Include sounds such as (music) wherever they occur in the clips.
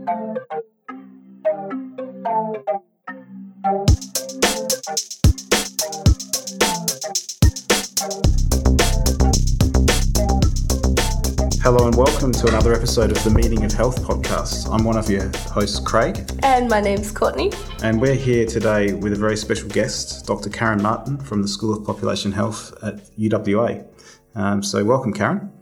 Hello and welcome to another episode of the Meaning of Health podcast. I'm one of your hosts, Craig. And my name's Courtney. And we're here today with a very special guest, Dr. Karen Martin from the School of Population Health at UWA. Um, so, welcome, Karen.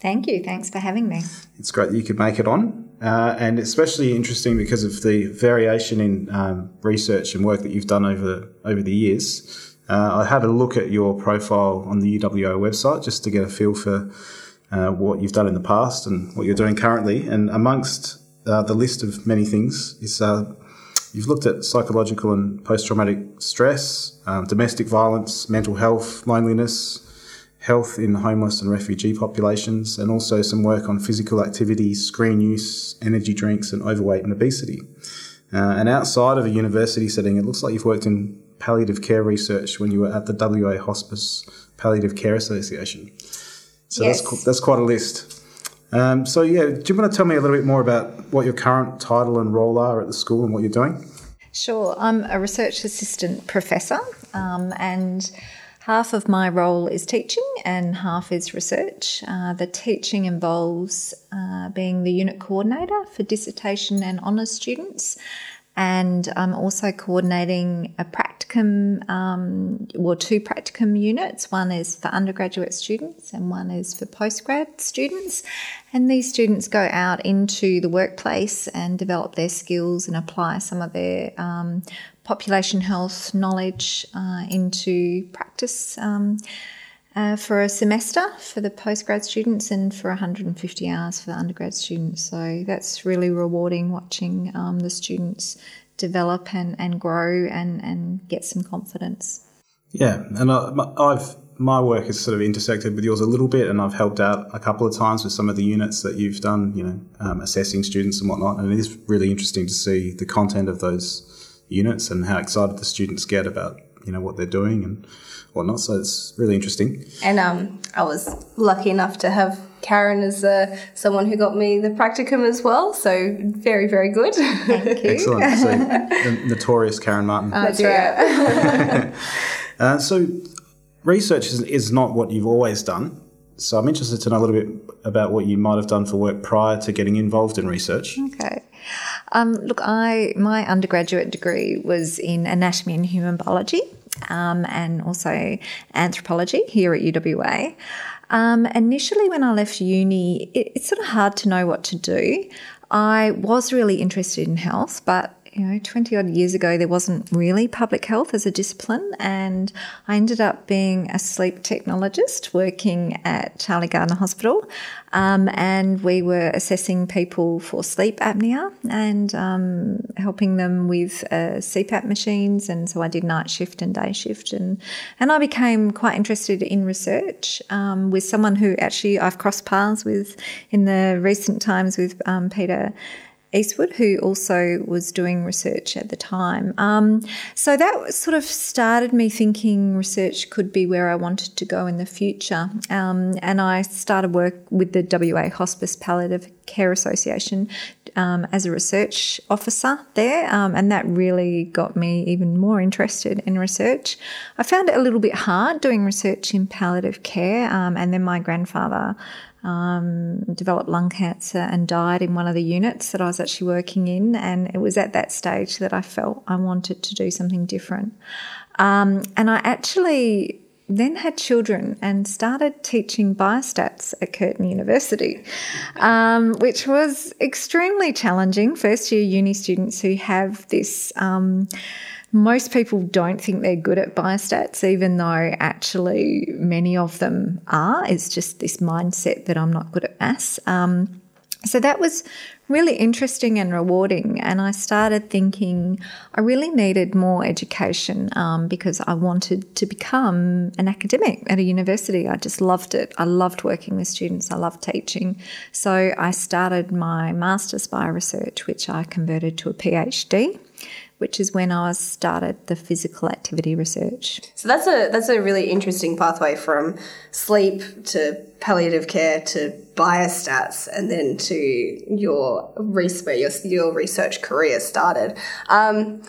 Thank you. Thanks for having me. It's great that you could make it on. Uh, and especially interesting because of the variation in um, research and work that you've done over, over the years. Uh, I had a look at your profile on the UWA website just to get a feel for uh, what you've done in the past and what you're doing currently. And amongst uh, the list of many things is uh, you've looked at psychological and post traumatic stress, um, domestic violence, mental health, loneliness, health in homeless and refugee populations, and also some work on physical activity, screen use, energy drinks, and overweight and obesity. Uh, and outside of a university setting, it looks like you've worked in palliative care research when you were at the WA Hospice Palliative Care Association. So yes. that's that's quite a list. Um, so yeah, do you want to tell me a little bit more about what your current title and role are at the school and what you're doing? Sure, I'm a research assistant professor, um, and half of my role is teaching and half is research. Uh, the teaching involves uh, being the unit coordinator for dissertation and honours students and I'm also coordinating a practicum, um, two practicum units. One is for undergraduate students and one is for postgrad students. And these students go out into the workplace and develop their skills and apply some of their um, population health knowledge uh, into practice. Um, uh, for a semester for the postgrad students and for 150 hours for the undergrad students. So that's really rewarding watching um, the students develop and, and grow and, and get some confidence. Yeah, and I've my work has sort of intersected with yours a little bit, and I've helped out a couple of times with some of the units that you've done, you know, um, assessing students and whatnot. And it is really interesting to see the content of those units and how excited the students get about, you know, what they're doing and whatnot. So it's really interesting. And um, I was lucky enough to have Karen as uh, someone who got me the practicum as well. So very, very good. Thank you. Excellent. (laughs) So the notorious Karen Martin. That's right. (laughs) (laughs) uh, so research is, is not what you've always done. So I'm interested to know a little bit about what you might have done for work prior to getting involved in research. Okay. Um, look, I my undergraduate degree was in anatomy and human biology um, and also anthropology here at UWA. Um, initially, when I left uni, it, it's sort of hard to know what to do. I was really interested in health, but you know, 20 odd years ago, there wasn't really public health as a discipline. And I ended up being a sleep technologist working at Charlie Gairdner Hospital. Um, and we were assessing people for sleep apnea and um, helping them with uh, CPAP machines. And so I did night shift and day shift. And, and I became quite interested in research um, with someone who actually I've crossed paths with in the recent times with um, Peter. Eastwood, who also was doing research at the time. Um, so that sort of started me thinking research could be where I wanted to go in the future. Um, and I started work with the WA Hospice Palliative Care Association um, as a research officer there, um, and that really got me even more interested in research. I found it a little bit hard doing research in palliative care, um, and then my grandfather um, developed lung cancer and died in one of the units that I was actually working in. And it was at that stage that I felt I wanted to do something different. Um, and I actually then had children and started teaching biostats at Curtin University, um, which was extremely challenging. First year uni students who have this. Um, most people don't think they're good at biostats, even though actually many of them are. It's just this mindset that I'm not good at maths. Um, so that was really interesting and rewarding. And I started thinking I really needed more education um, because I wanted to become an academic at a university. I just loved it. I loved working with students, I loved teaching. So I started my master's by research, which I converted to a PhD. Which is when I started the physical activity research. So that's a that's a really interesting pathway from sleep to palliative care to biostats and then to your research your, your research career started. Um,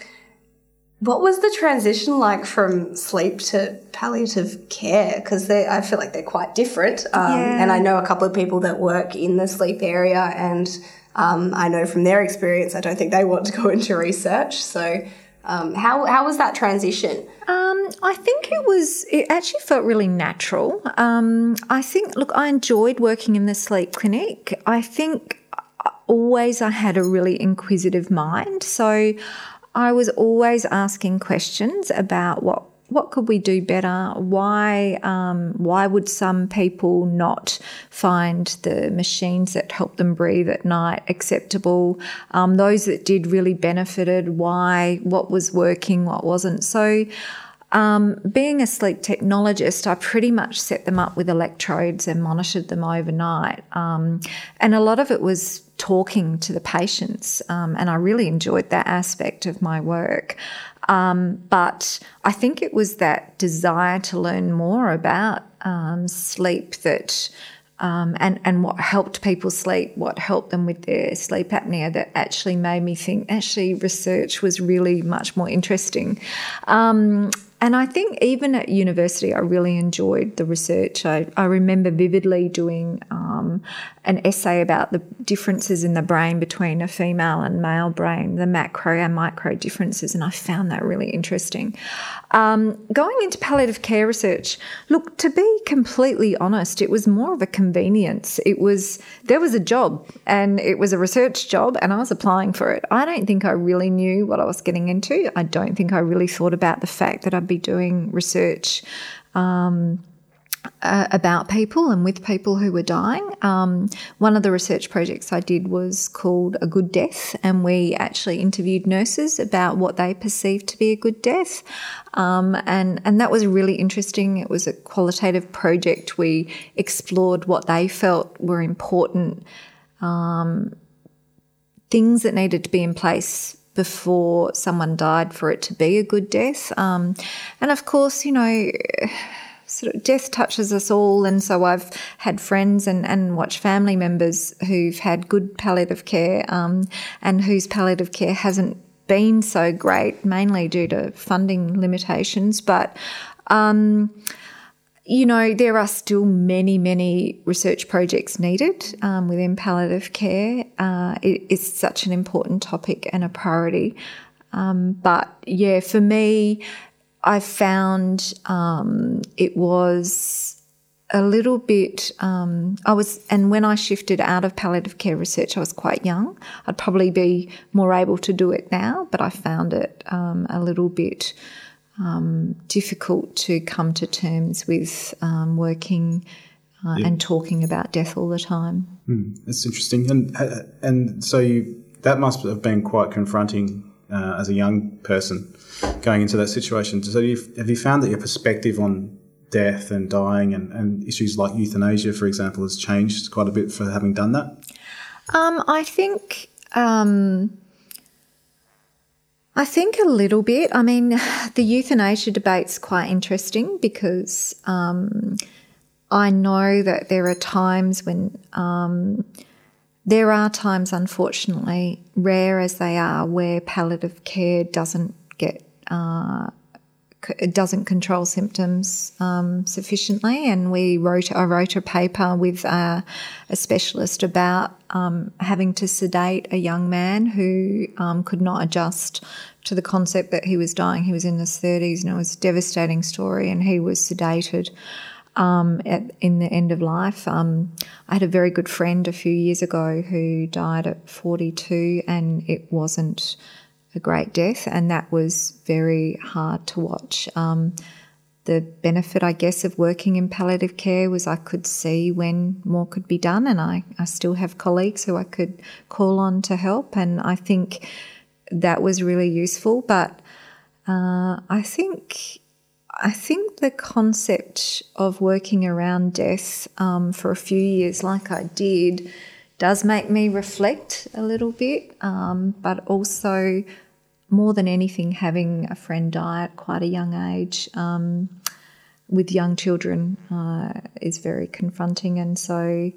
what was the transition like from sleep to palliative care? Because I feel like they're quite different. Um, yeah. And I know a couple of people that work in the sleep area, and um, I know from their experience, I don't think they want to go into research. So, um, how, how was that transition? Um, I think it was, it actually felt really natural. Um, I think, look, I enjoyed working in the sleep clinic. I think always I had a really inquisitive mind. So, I was always asking questions about what what could we do better? Why um, why would some people not find the machines that help them breathe at night acceptable? Um, those that did really benefited. Why? What was working? What wasn't? So. Um, being a sleep technologist, I pretty much set them up with electrodes and monitored them overnight. Um, and a lot of it was talking to the patients, um, and I really enjoyed that aspect of my work. Um, but I think it was that desire to learn more about um, sleep that. Um, and and what helped people sleep, what helped them with their sleep apnea, that actually made me think actually research was really much more interesting. Um, and I think even at university, I really enjoyed the research. I, I remember vividly doing um, an essay about the differences in the brain between a female and male brain, the macro and micro differences, and I found that really interesting. Um, going into palliative care research, look, to be completely honest, it was more of a convenience. It was, there was a job and it was a research job, and I was applying for it. I don't think I really knew what I was getting into. I don't think I really thought about the fact that I be doing research um, uh, about people and with people who were dying. Um, one of the research projects I did was called A Good Death, and we actually interviewed nurses about what they perceived to be a good death. Um, and, and that was really interesting. It was a qualitative project. We explored what they felt were important um, things that needed to be in place before someone died for it to be a good death. Um, and of course, you know, sort of death touches us all. And so I've had friends and, and watched family members who've had good palliative care um, and whose palliative care hasn't been so great, mainly due to funding limitations. But um, you know, there are still many, many research projects needed um, within palliative care. Uh, it is such an important topic and a priority. Um, but yeah, for me, I found um, it was a little bit. Um, I was, and when I shifted out of palliative care research, I was quite young. I'd probably be more able to do it now, but I found it um, a little bit um, difficult to come to terms with um, working uh, yeah. and talking about death all the time. Mm, that's interesting, and uh, and so you, that must have been quite confronting uh, as a young person going into that situation. So have you found that your perspective on death and dying and, and issues like euthanasia, for example, has changed quite a bit for having done that? Um, I think. Um, I think a little bit. I mean, (sighs) the euthanasia debate's quite interesting because um, I know that there are times when um, there are times, unfortunately, rare as they are, where palliative care doesn't get uh, doesn't control symptoms um, sufficiently. And we wrote, I wrote a paper with a, a specialist about um, having to sedate a young man who um, could not adjust to the concept that he was dying. He was in his 30s and it was a devastating story, and he was sedated. Um, at, in the end of life. Um, I had a very good friend a few years ago who died at 42, and it wasn't a great death, and that was very hard to watch. Um, the benefit, I guess, of working in palliative care was I could see when more could be done, and I, I still have colleagues who I could call on to help, and I think that was really useful. But uh, I think I think the concept of working around death um, for a few years, like I did, does make me reflect a little bit, um, but also more than anything, having a friend die at quite a young age um, with young children uh, is very confronting. And so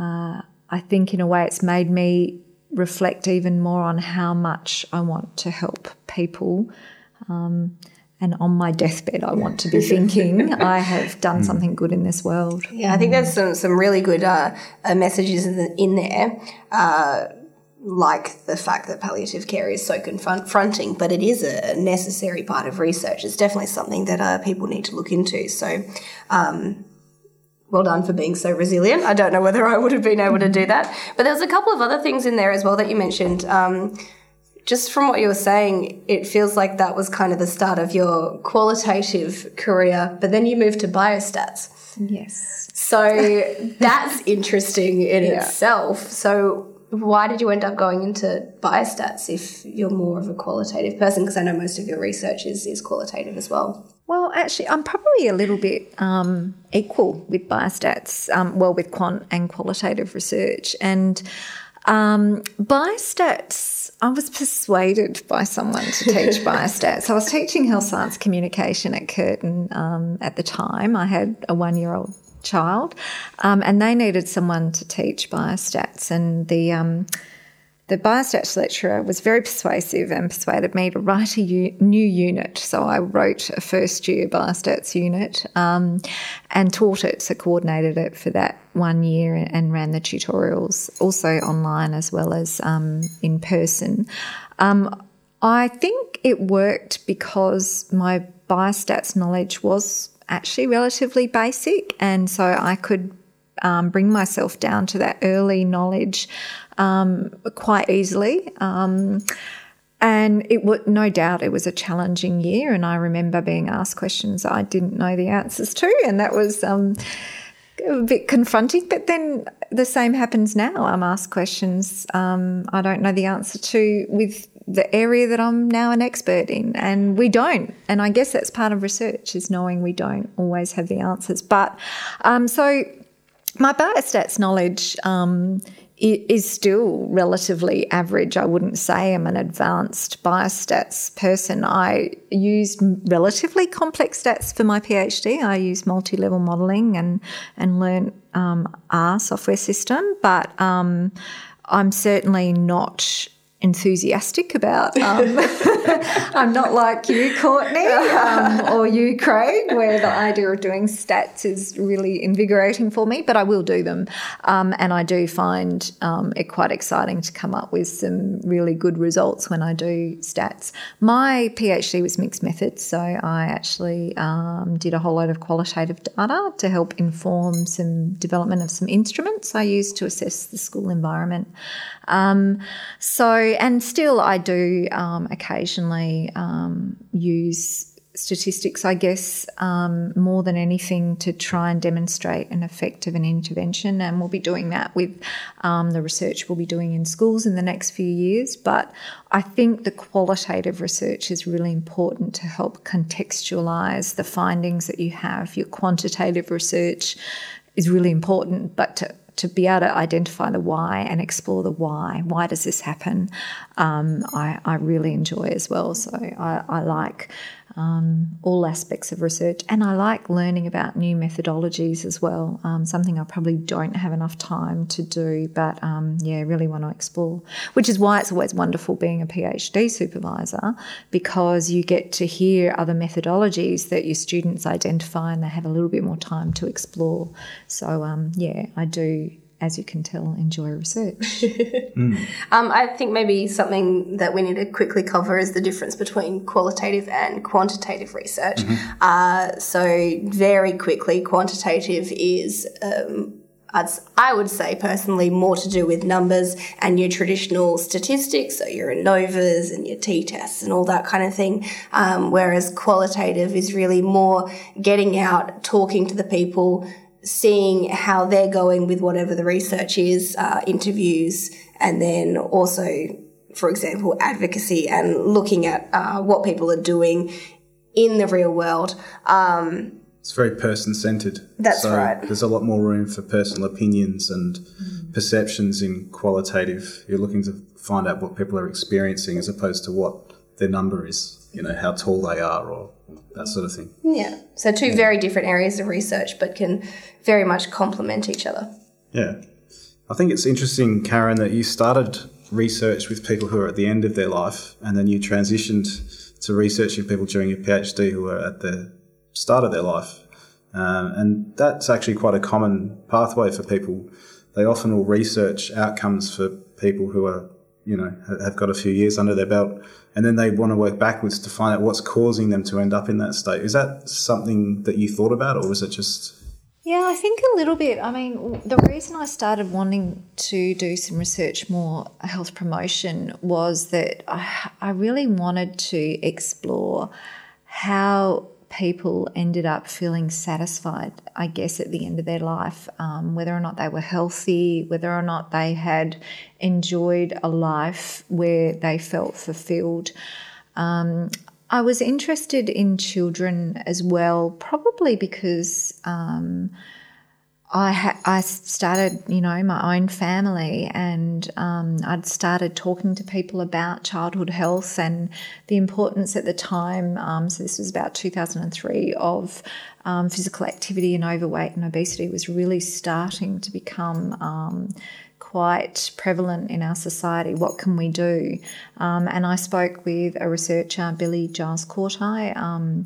uh, I think, in a way, it's made me reflect even more on how much I want to help people. Um, and on my deathbed, I want to be (laughs) thinking I have done Hmm. something good in this world. Yeah, I think there's some, some really good uh, uh, messages in, the, in there, uh, like the fact that palliative care is so confronting, but it is a necessary part of research. It's definitely something that uh, people need to look into. So, um, well done for being so resilient. I don't know whether I would have been able to do that. But there's a couple of other things in there as well that you mentioned. Um, just from what you were saying, it feels like that was kind of the start of your qualitative career, but then you moved to biostats. Yes. So that's interesting in Yeah. itself. So why did you end up going into biostats if you're more of a qualitative person? Because I know most of your research is, is qualitative as well. Well, actually, I'm probably a little bit um, equal with biostats, um, well, with quant and qualitative research. And um, biostats, I was persuaded by someone to teach (laughs) biostats. I was teaching health science communication at Curtin um, at the time. I had a one year old child, um, and they needed someone to teach biostats. And the um, the biostats lecturer was very persuasive and persuaded me to write a u- new unit. So I wrote a first year biostats unit um, and taught it, so coordinated it for that one year and, ran the tutorials also online as well as um, in person. Um, I think it worked because my biostats knowledge was actually relatively basic, and so I could um, bring myself down to that early knowledge um, quite easily. Um, and it would no doubt it was a challenging year, and I remember being asked questions I didn't know the answers to, and that was um, a bit confronting. But then the same happens now. I'm asked questions um, I don't know the answer to with the area that I'm now an expert in, and we don't. And I guess that's part of research is knowing we don't always have the answers. But um, so my biostats knowledge um, is still relatively average. I wouldn't say I'm an advanced biostats person. I used relatively complex stats for my PhD. I used multi-level modelling and and learned um, R software system, but um, I'm certainly not enthusiastic about. Um, (laughs) I'm not like you, Courtney, um, or you, Craig, where the idea of doing stats is really invigorating for me, but I will do them. Um, and I do find um, it quite exciting to come up with some really good results when I do stats. My PhD was mixed methods, so I actually um, did a whole load of qualitative data to help inform some development of some instruments I used to assess the school environment. Um, so, and still, I do um, occasionally um, use statistics, I guess, um, more than anything to try and demonstrate an effect of an intervention. And we'll be doing that with um, the research we'll be doing in schools in the next few years. But I think the qualitative research is really important to help contextualize the findings that you have. Your quantitative research is really important, but to to be able to identify the why and explore the why. Why does this happen? Um, I, I, really enjoy as well. So I, I like um, all aspects of research and I like learning about new methodologies as well. Um, something I probably don't have enough time to do, but um, yeah, really want to explore. Which is why it's always wonderful being a PhD supervisor because you get to hear other methodologies that your students identify and they have a little bit more time to explore. So um, yeah, I do as you can tell, enjoy research. (laughs) um, I think maybe something that we need to quickly cover is the difference between qualitative and quantitative research. Uh, so, very quickly, quantitative is. Um, I'd, I would say personally more to do with numbers and your traditional statistics, so your ANOVAs and your t-tests and all that kind of thing. Um, whereas qualitative is really more getting out, talking to the people, seeing how they're going with whatever the research is, uh, interviews, and then also, for example, advocacy and looking at uh, what people are doing in the real world. Um, It's very person centered. That's so right. There's a lot more room for personal opinions and perceptions in qualitative. You're looking to find out what people are experiencing as opposed to what their number is, you know, how tall they are or that sort of thing. Yeah. So two very different areas of research, but can very much complement each other. Yeah. I think it's interesting, Karen, that you started research with people who are at the end of their life and then you transitioned to researching people during your PhD who are at the start of their life. Um, and that's actually quite a common pathway for people. They often will research outcomes for people who are, you know, have got a few years under their belt, and then they want to work backwards to find out what's causing them to end up in that state. Is that something that you thought about, or was it just? Yeah, I think a little bit. I mean, the reason I started wanting to do some research more health promotion was that I, I really wanted to explore how people ended up feeling satisfied, I guess, at the end of their life, um, whether or not they were healthy, whether or not they had enjoyed a life where they felt fulfilled. Um, I was interested in children as well, probably because. Um, I ha- I started, you know, my own family, and um, I'd started talking to people about childhood health and the importance at the time. Um, so this was about 2003 of um, physical activity and overweight and obesity was really starting to become um, quite prevalent in our society. What can we do? Um, and I spoke with a researcher, Billie Giles-Corti, um,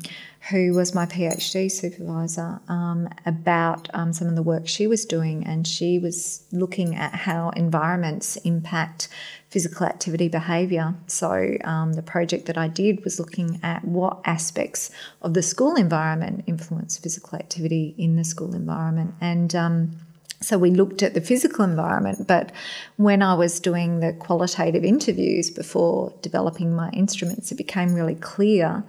who was my PhD supervisor, um, about um, some of the work she was doing. And she was looking at how environments impact physical activity behaviour. So um, the project that I did was looking at what aspects of the school environment influence physical activity in the school environment. And um, so we looked at the physical environment, but when I was doing the qualitative interviews before developing my instruments, it became really clear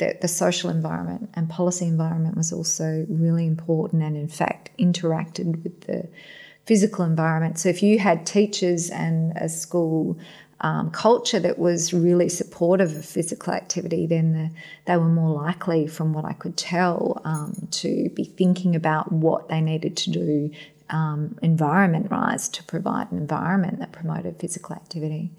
that the social environment and policy environment was also really important and, in fact, interacted with the physical environment. So if you had teachers and a school um, culture that was really supportive of physical activity, then the, they were more likely, from what I could tell, um, to be thinking about what they needed to do um, environment wise to provide an environment that promoted physical activity.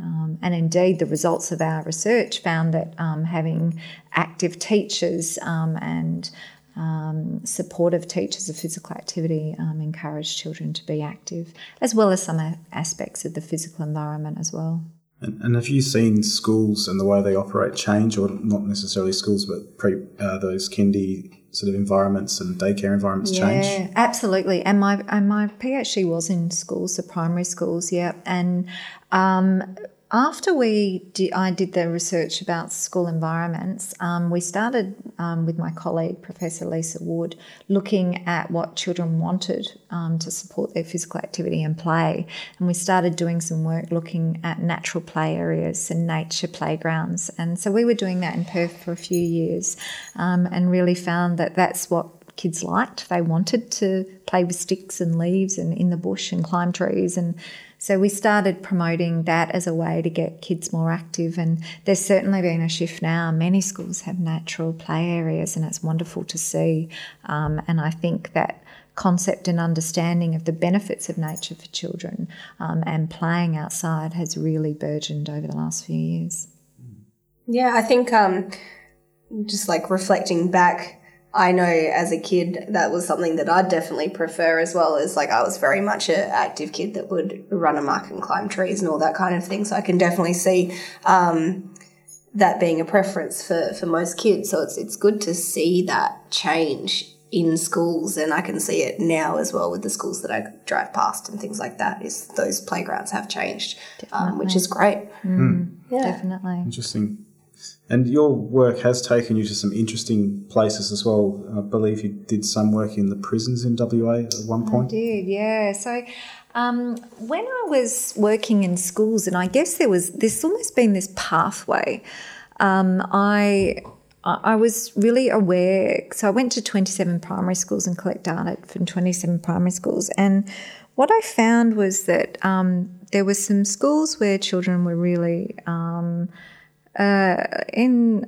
Um, and indeed, the results of our research found that um, having active teachers um, and um, supportive teachers of physical activity um, encourage children to be active, as well as some aspects of the physical environment as well. And, and have you seen schools and the way they operate change, or not necessarily schools, but pre, uh, those kindy sort of environments and daycare environments yeah, change? Yeah, absolutely. And my and my PhD was in schools, the primary schools, yeah. And um, after we did, I did the research about school environments, um, we started um, with my colleague, Professor Lisa Wood, looking at what children wanted um, to support their physical activity and play. And we started doing some work looking at natural play areas and nature playgrounds. And so we were doing that in Perth for a few years um, and really found that that's what kids liked. They wanted to play with sticks and leaves and in the bush and climb trees and so we started promoting that as a way to get kids more active, and there's certainly been a shift now. Many schools have natural play areas, and it's wonderful to see. Um, and I think that concept and understanding of the benefits of nature for children um, and playing outside has really burgeoned over the last few years. Yeah, I think um, just like reflecting back I know as a kid that was something that I'd definitely prefer as well as like I was very much an active kid that would run amok and climb trees and all that kind of thing. So I can definitely see um, that being a preference for, for most kids. So it's it's good to see that change in schools and I can see it now as well with the schools that I drive past and things like that is those playgrounds have changed, um, which is great. Mm, yeah. Definitely. Interesting. And your work has taken you to some interesting places as well. I believe you did some work in the prisons in WA at one point. I did, yeah. So um, when I was working in schools, and I guess there was there's almost been this pathway. Um, I I was really aware. So I went to 27 primary schools and collect data from 27 primary schools, and what I found was that um, there were some schools where children were really um, uh, in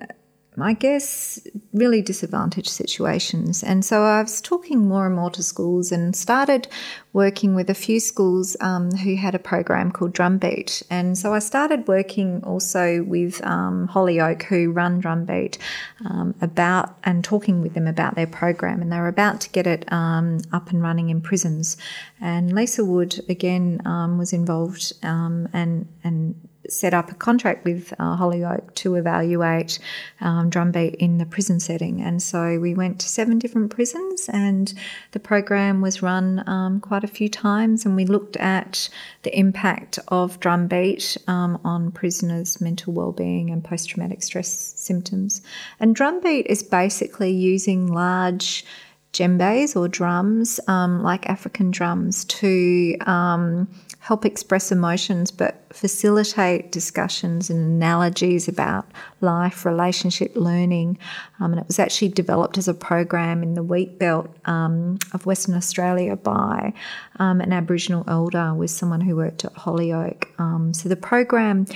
I guess, really disadvantaged situations. And so I was talking more and more to schools and started working with a few schools um, who had a program called Drumbeat. And so I started working also with um, Holyoake, who run Drumbeat, um, about and talking with them about their program. And they were about to get it um, up and running in prisons. And Lisa Wood, again, um, was involved um, and, and set up a contract with uh, Holyoake to evaluate um, drumbeat in the prison setting. And so we went to seven different prisons, and the program was run um, quite a few times. And we looked at the impact of drumbeat um, on prisoners' mental well-being and post-traumatic stress symptoms. And drumbeat is basically using large djembes or drums, um, like African drums, to um, help express emotions, but facilitate discussions and analogies about life, relationship, learning. Um, and it was actually developed as a program in the wheat belt um, of Western Australia by um, an Aboriginal elder with someone who worked at Holyoake. Um, so the program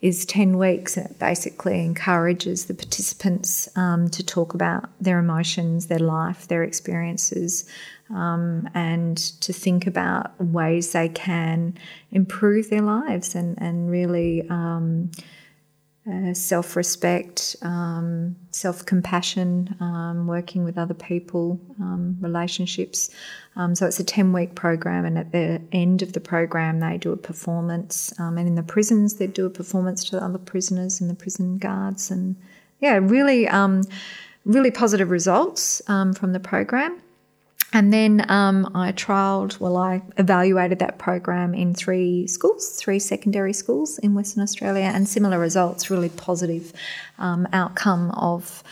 is 10 weeks and it basically encourages the participants um, to talk about their emotions, their life, their experiences um, and to think about ways they can improve their lives and, and really um, uh, self respect, um, self compassion, um, working with other people, um, relationships. Um, so it's a 10 week program, and at the end of the program, they do a performance. and in the prisons, they do a performance to the other prisoners and the prison guards. And yeah, really, really positive results from the program. And then um, I trialled, well, I evaluated that program in three schools, three secondary schools in Western Australia, and similar results, really positive um, outcome of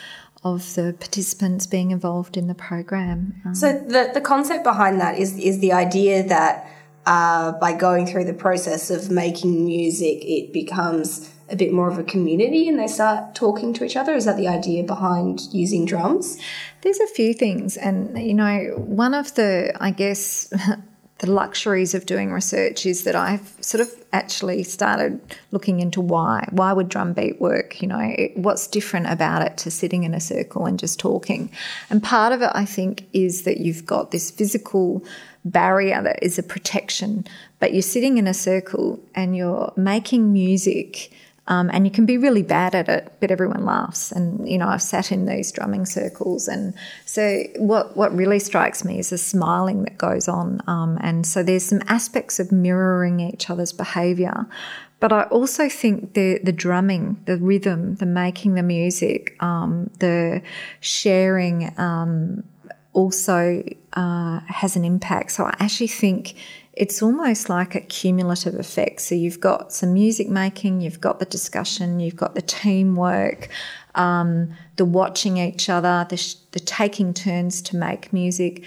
of the participants being involved in the program. Um, so the, the concept behind that is is the idea that uh, by going through the process of making music, it becomes a bit more of a community and they start talking to each other? Is that the idea behind using drums? There's a few things. And, you know, one of the, I guess, (laughs) the luxuries of doing research is that I've sort of actually started looking into why. Why would drum beat work? You know, what's different about it to sitting in a circle and just talking? And part of it, I think, is that you've got this physical barrier that is a protection, but you're sitting in a circle and you're making music um, and you can be really bad at it, but everyone laughs. And you know, I've sat in these drumming circles, and so what what really strikes me is the smiling that goes on. Um, and so there's some aspects of mirroring each other's behaviour, but I also think the the drumming, the rhythm, the making the music, um, the sharing um, also uh, has an impact. So I actually think it's almost like a cumulative effect. So you've got some music making, you've got the discussion, you've got the teamwork, um, the watching each other, the, sh- the taking turns to make music,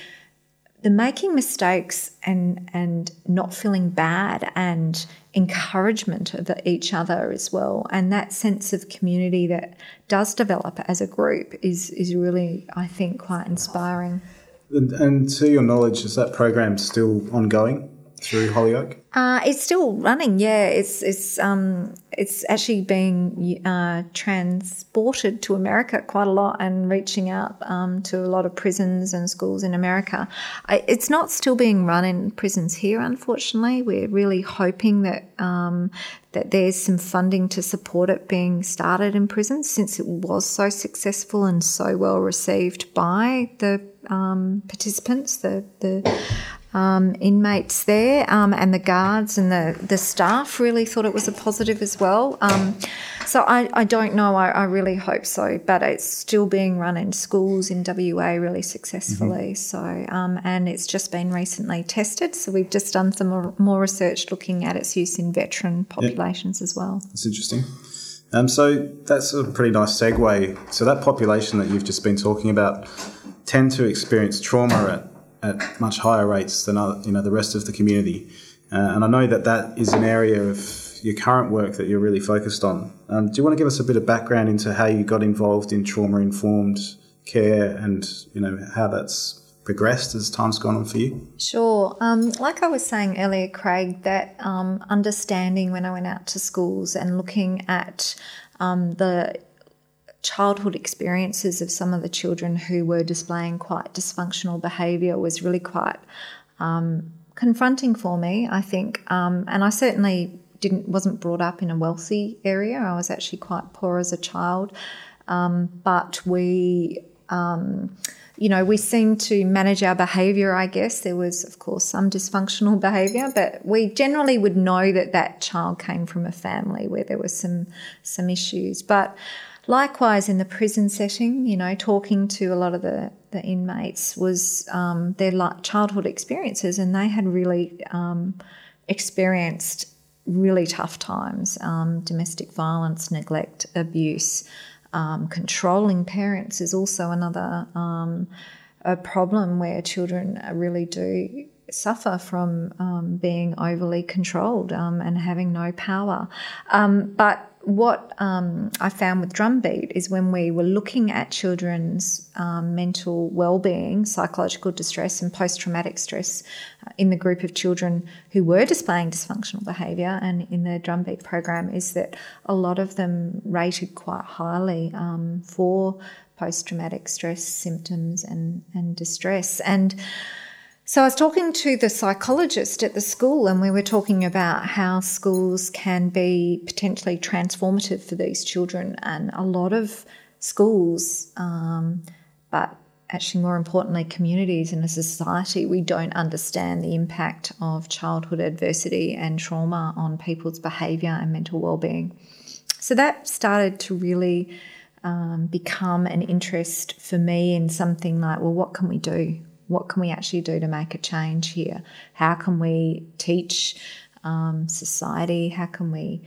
the making mistakes and and not feeling bad and encouragement of each other as well and that sense of community that does develop as a group is is really I think quite inspiring. And, and to your knowledge, is that program still ongoing? Through Holyoake? Uh, it's still running. Yeah, it's it's um it's actually being uh, transported to America quite a lot and reaching out um, to a lot of prisons and schools in America. It's not still being run in prisons here, unfortunately. We're really hoping that um, that there's some funding to support it being started in prisons since it was so successful and so well received by the um, participants, the the um, inmates there, um, and the guards and the, the staff really thought it was a positive as well. Um, so I, I don't know, I, I, really hope so, but it's still being run in schools in WA really successfully. Mm-hmm. So, um, and it's just been recently tested. So we've just done some more, more research looking at its use in veteran populations yep. as well. That's interesting. Um, so that's a pretty nice segue. So that population that you've just been talking about tend to experience trauma at at much higher rates than other, you know the rest of the community. Uh, and I know that that is an area of your current work that you're really focused on. Um, do you want to give us a bit of background into how you got involved in trauma informed care and you know how that's progressed as time's gone on for you? Sure. Um, like I was saying earlier, Craig, that um, understanding when I went out to schools and looking at um, the childhood experiences of some of the children who were displaying quite dysfunctional behaviour was really quite um, confronting for me, I think. Um, and I certainly didn't wasn't brought up in a wealthy area. I was actually quite poor as a child, um, but we. Um, you know, we seemed to manage our behaviour, I guess. There was, of course, some dysfunctional (laughs) behaviour, but we generally would know that that child came from a family where there was some, some issues. But likewise, in the prison setting, you know, talking to a lot of the, the inmates was um, their childhood experiences, and they had really um, experienced really tough times um, domestic violence, neglect, abuse. Um, controlling parents is also another um, a problem where children really do suffer from um, being overly controlled um, and having no power. Um, but what um, I found with Drumbeat is when we were looking at children's um, mental well-being, psychological distress, and post-traumatic stress uh, in the group of children who were displaying dysfunctional behaviour, and in the Drumbeat program, is that a lot of them rated quite highly um, for post-traumatic stress symptoms and and distress and so I was talking to the psychologist at the school, and we were talking about how schools can be potentially transformative for these children. And a lot of schools, um, but actually more importantly, communities and a society, we don't understand the impact of childhood adversity and trauma on people's behaviour and mental well-being. So that started to really um, become an interest for me in something like, well, what can we do? What can we actually do to make a change here? How can we teach um, society? How can we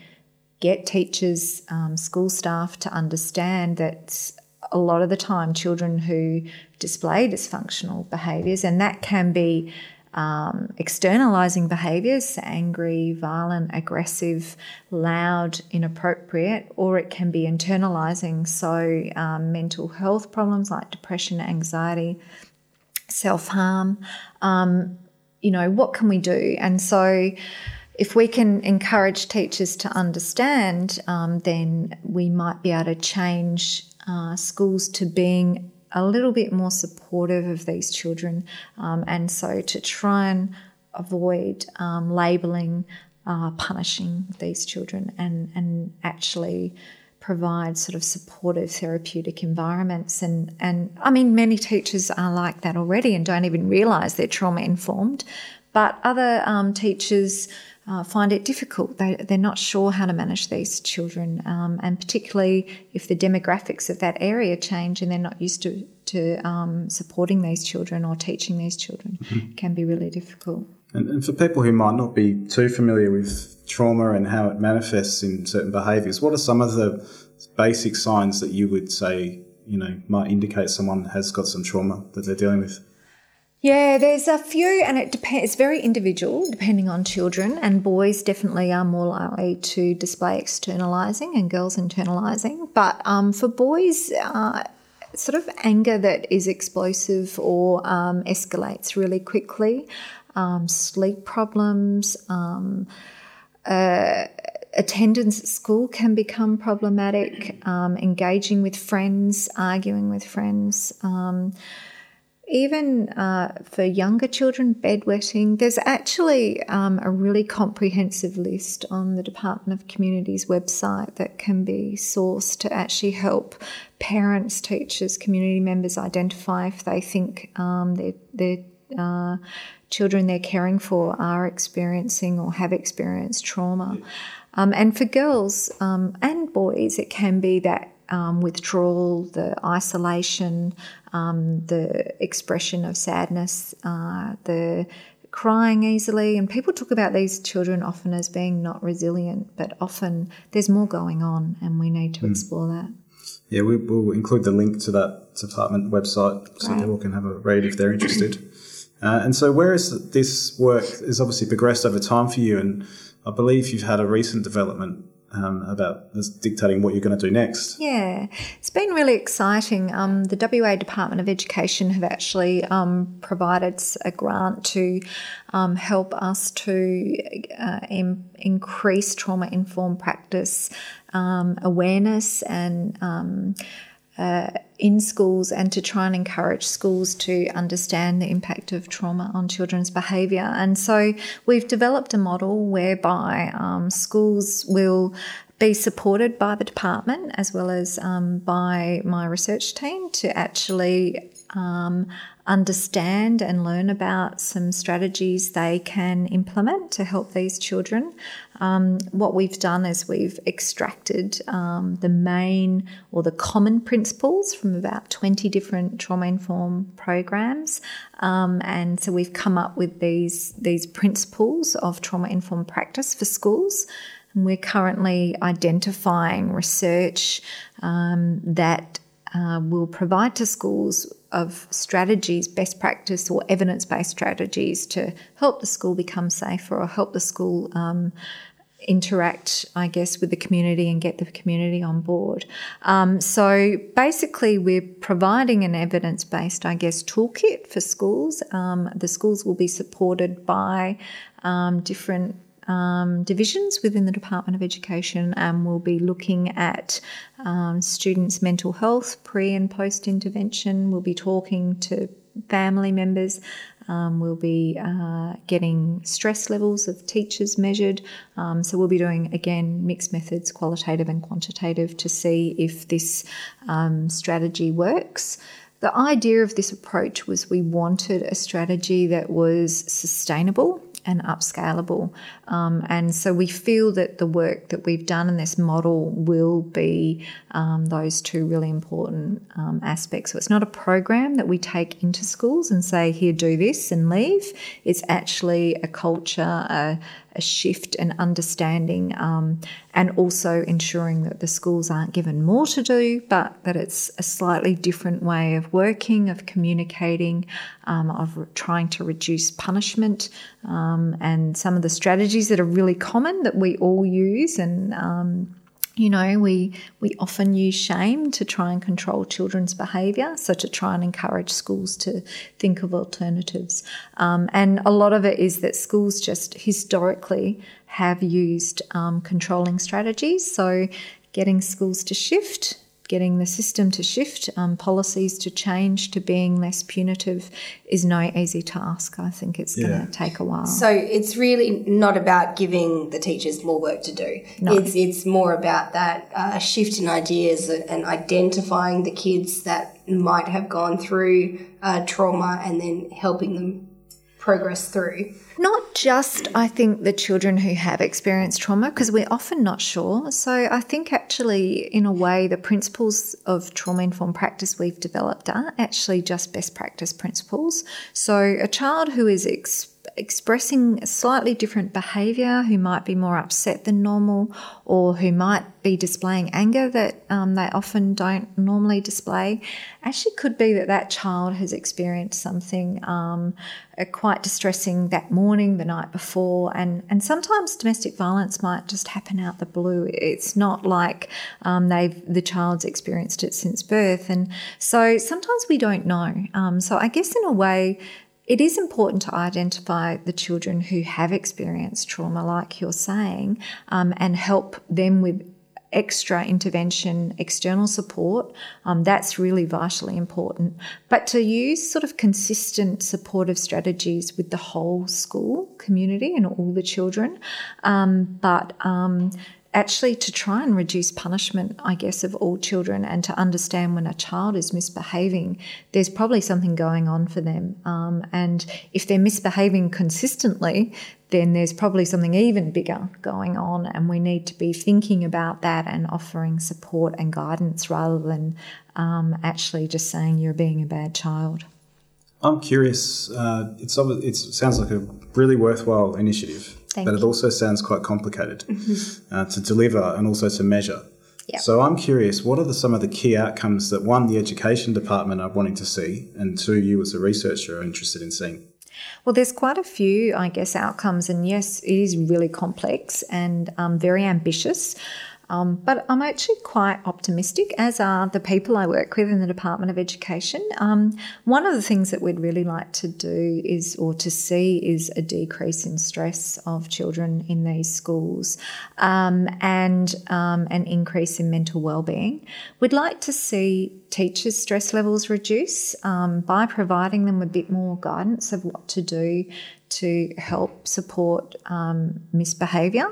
get teachers, um, school staff to understand that a lot of the time children who display dysfunctional behaviours, and that can be um, externalizing behaviors, angry, violent, aggressive, loud, inappropriate, or it can be internalizing, so um, mental health problems like depression, anxiety, self harm. Um, you know, what can we do? And so, if we can encourage teachers to understand, um, then we might be able to change uh, schools to being a little bit more supportive of these children. Um, and so, to try and avoid um, labelling, uh, punishing these children, and, and actually provide sort of supportive therapeutic environments. And and I mean many teachers are like that already and don't even realize they're trauma informed but other um, teachers uh, find it difficult. They, they're not sure how to manage these children um, and particularly if the demographics of that area change and they're not used to to um, supporting these children or teaching these children mm-hmm. can be really difficult and, and for people who might not be too familiar with trauma and how it manifests in certain behaviours, what are some of the basic signs that you would say, you know, might indicate someone has got some trauma that they're dealing with? Yeah, there's a few, and it depends. It's very individual, depending on children. And boys definitely are more likely to display externalizing, and girls internalizing. But um, for boys, uh, sort of anger that is explosive or um, escalates really quickly, um, sleep problems. Um, uh, attendance at school can become problematic, um, engaging with friends, arguing with friends. Um, even uh, for younger children, bedwetting. There's actually um, a really comprehensive list on the Department of Communities website that can be sourced to actually help parents, teachers, community members identify if they think um, their, their uh, children they're caring for are experiencing or have experienced trauma. Um, and for girls um, and boys, it can be that um, withdrawal, the isolation, um, the expression of sadness, uh, the crying easily. And people talk about these children often as being not resilient, but often there's more going on, and we need to mm. explore that. Yeah, we, will include the link to that department website so people can have a read if they're interested. Uh, and so, whereas this work has obviously progressed over time for you, and I believe you've had a recent development um, about this dictating what you're going to do next. Yeah, it's been really exciting. Um, the WA Department of Education have actually um, provided a grant to um, help us to uh, in, increase trauma informed practice um, awareness and um, uh, in schools and to try and encourage schools to understand the impact of trauma on children's behaviour. And so we've developed a model whereby um, schools will be supported by the department as well as um, by my research team to actually um, understand and learn about some strategies they can implement to help these children. Um, what we've done is we've extracted um, the main or the common principles from about 20 different trauma informed programs. Um, and so we've come up with these, these principles of trauma informed practice for schools. And we're currently identifying research um, that uh, will provide to schools of strategies, best practice or evidence based strategies to help the school become safer or help the school um, interact, I guess, with the community and get the community on board. Um, so basically, we're providing an evidence based, I guess, toolkit for schools. Um, the schools will be supported by um, different um, divisions within the Department of Education and we'll be looking at um, students' mental health pre and post intervention. We'll be talking to family members. Um, we'll be uh, getting stress levels of teachers measured. Um, so we'll be doing again mixed methods, qualitative and quantitative, to see if this um, strategy works. The idea of this approach was we wanted a strategy that was sustainable and upscalable. Um, and so we feel that the work that we've done in this model will be um, those two really important um, aspects. So it's not a program that we take into schools and say, here, do this and leave. It's actually a culture, a, a shift and understanding, um, and also ensuring that the schools aren't given more to do, but that it's a slightly different way of working, of communicating, um, of trying to reduce punishment, um, and some of the strategies that are really common that we all use and um, you know, we we often use shame to try and control children's behaviour, so to try and encourage schools to think of alternatives. Um, and a lot of it is that schools just historically have used um, controlling strategies. So getting schools to shift getting the system to shift, um, policies to change to being less punitive is no easy task. I think it's yeah. going to take a while. So it's really not about giving the teachers more work to do. No. It's it's more about that uh, shift in ideas and identifying the kids that might have gone through uh, trauma and then helping them progress through. Not just, I think, the children who have experienced trauma, because we're often not sure. So I think actually, in a way, the principles of trauma informed practice we've developed are actually just best practice principles. So a child who is ex- expressing slightly different behaviour, who might be more upset than normal, or who might be displaying anger that um, they often don't normally display, actually could be that that child has experienced something um, quite distressing that morning, the night before, and and sometimes domestic violence might just happen out the blue. It's not like um, they've the child's experienced it since birth, and so sometimes we don't know. Um, so I guess in a way it is important to identify the children who have experienced trauma, like you're saying, um, and help them with extra intervention, external support, um, that's really vitally important. But to use sort of consistent supportive strategies with the whole school community and all the children, um, but um, actually to try and reduce punishment, I guess, of all children and to understand when a child is misbehaving, there's probably something going on for them. Um, and if they're misbehaving consistently, then there's probably something even bigger going on, and we need to be thinking about that and offering support and guidance rather than um, actually just saying you're being a bad child. I'm curious. Uh, it's it sounds like a really worthwhile initiative. Thank but you. it also sounds quite complicated mm-hmm. uh, to deliver and also to measure. Yep. So I'm curious, what are the, some of the key outcomes that one, the education department are wanting to see, and two, you as a researcher are interested in seeing? Well, there's quite a few, I guess, outcomes, and yes, it is really complex and um, very ambitious. Um, but I'm actually quite optimistic, as are the people I work with in the Department of Education. Um, one of the things that we'd really like to do is, or to see, is a decrease in stress of children in these schools um, and um, an increase in mental well-being. We'd like to see teachers' stress levels reduce um, by providing them a bit more guidance of what to do to help support um, misbehaviour,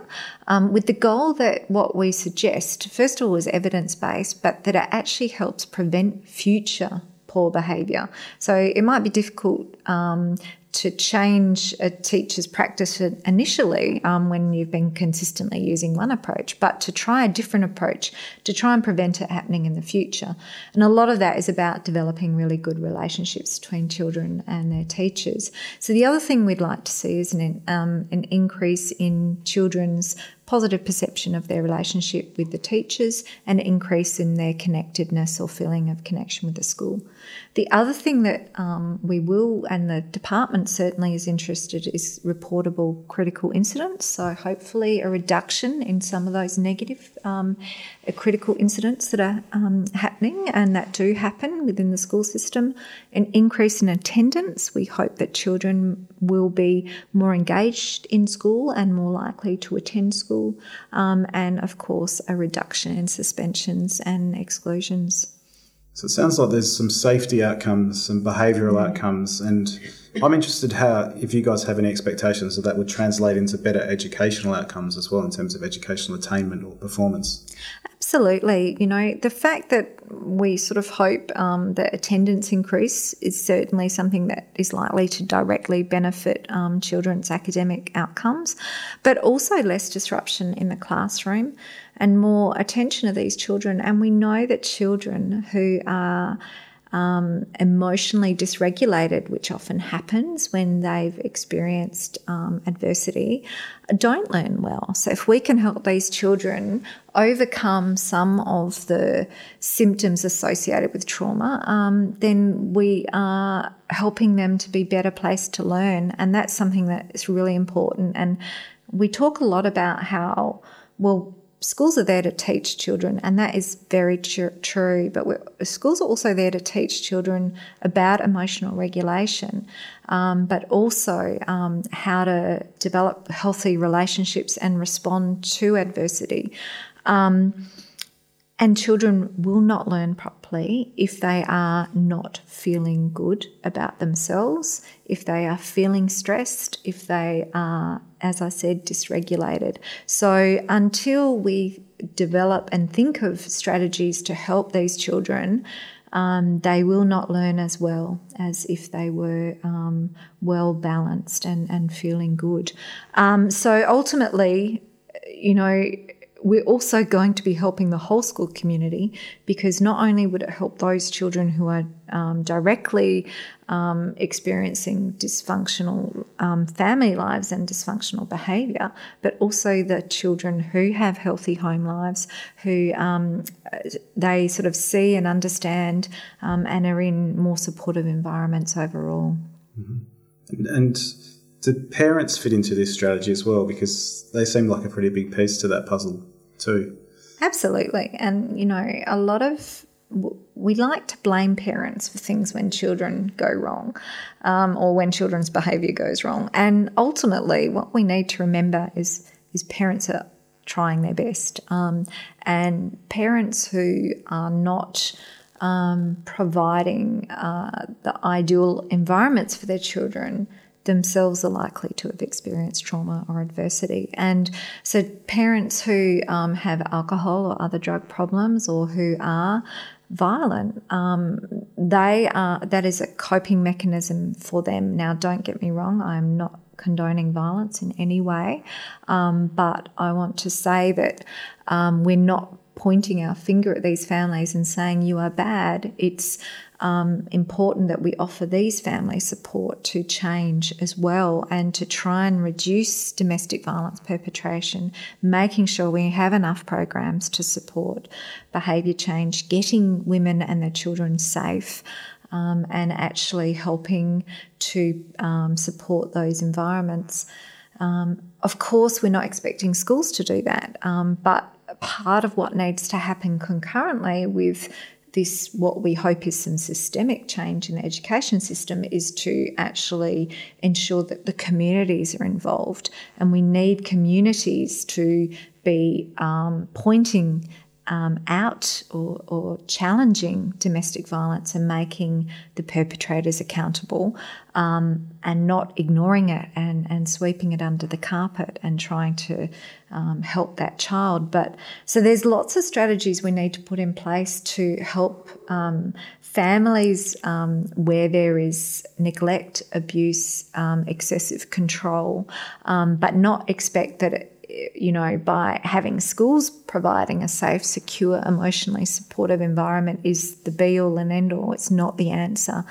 um, with the goal that what we suggest, first of all, is evidence based, but that it actually helps prevent future poor behaviour. So it might be difficult um, to change a teacher's practice initially um, when you've been consistently using one approach, but to try a different approach to try and prevent it happening in the future. And a lot of that is about developing really good relationships between children and their teachers. So the other thing we'd like to see is an, um, an increase in children's positive perception of their relationship with the teachers and increase in their connectedness or feeling of connection with the school. The other thing that um, we will, and the department certainly is interested, is reportable critical incidents. So hopefully a reduction in some of those negative um, critical incidents that are um, happening and that do happen within the school system. An increase in attendance. We hope that children will be more engaged in school and more likely to attend school. Um, and of course, a reduction in suspensions and exclusions. So it sounds like there's some safety outcomes, some behavioural mm. outcomes, and I'm interested how if you guys have any expectations that that would translate into better educational outcomes as well in terms of educational attainment or performance. Absolutely. You know, the fact that we sort of hope um, that attendance increase is certainly something that is likely to directly benefit um, children's academic outcomes, but also less disruption in the classroom and more attention to these children. And we know that children who are um, emotionally dysregulated, which often happens when they've experienced um, adversity, don't learn well. So, if we can help these children overcome some of the symptoms associated with trauma, um, then we are helping them to be better placed to learn. And that's something that is really important. And we talk a lot about how, well, schools are there to teach children, and that is very tr- true. But schools are also there to teach children about emotional regulation, um, but also um, how to develop healthy relationships and respond to adversity. Um, and children will not learn properly if they are not feeling good about themselves, if they are feeling stressed, if they are, as I said, dysregulated. So until we develop and think of strategies to help these children, um, they will not learn as well as if they were um, well balanced and, and feeling good. Um, so ultimately, you know, we're also going to be helping the whole school community because not only would it help those children who are um, directly um, experiencing dysfunctional um, family lives and dysfunctional behaviour, but also the children who have healthy home lives, who um, they sort of see and understand um, and are in more supportive environments overall. Mm-hmm. And do parents fit into this strategy as well? Because they seem like a pretty big piece to that puzzle too. Absolutely. And, you know, a lot of we like to blame parents for things when children go wrong um, or when children's behaviour goes wrong. And ultimately, what we need to remember is, is parents are trying their best. Um, and parents who are not um, providing uh, the ideal environments for their children themselves are likely to have experienced trauma or adversity. And so, parents who um, have alcohol or other drug problems or who are violent, um, they are that is a coping mechanism for them. Now, don't get me wrong, I'm not condoning violence in any way, um, but I want to say that um, we're not pointing our finger at these families and saying you are bad. It's um, important that we offer these families support to change as well and to try and reduce domestic violence perpetration, making sure we have enough programs to support behaviour change, getting women and their children safe. um, and actually helping to um, support those environments. Um, of course, we're not expecting schools to do that, um, but part of what needs to happen concurrently with this, what we hope is some systemic change in the education system, is to actually ensure that the communities are involved. And we need communities to be um, pointing um, out or, or, challenging domestic violence and making the perpetrators accountable um, and not ignoring it and, and sweeping it under the carpet and trying to um, help that child. But so there's lots of strategies we need to put in place to help um, families um, where there is neglect, abuse, um, excessive control, but not expect that it, you know, by having schools providing a safe, secure, emotionally supportive environment is the be all and end all. It's not the answer.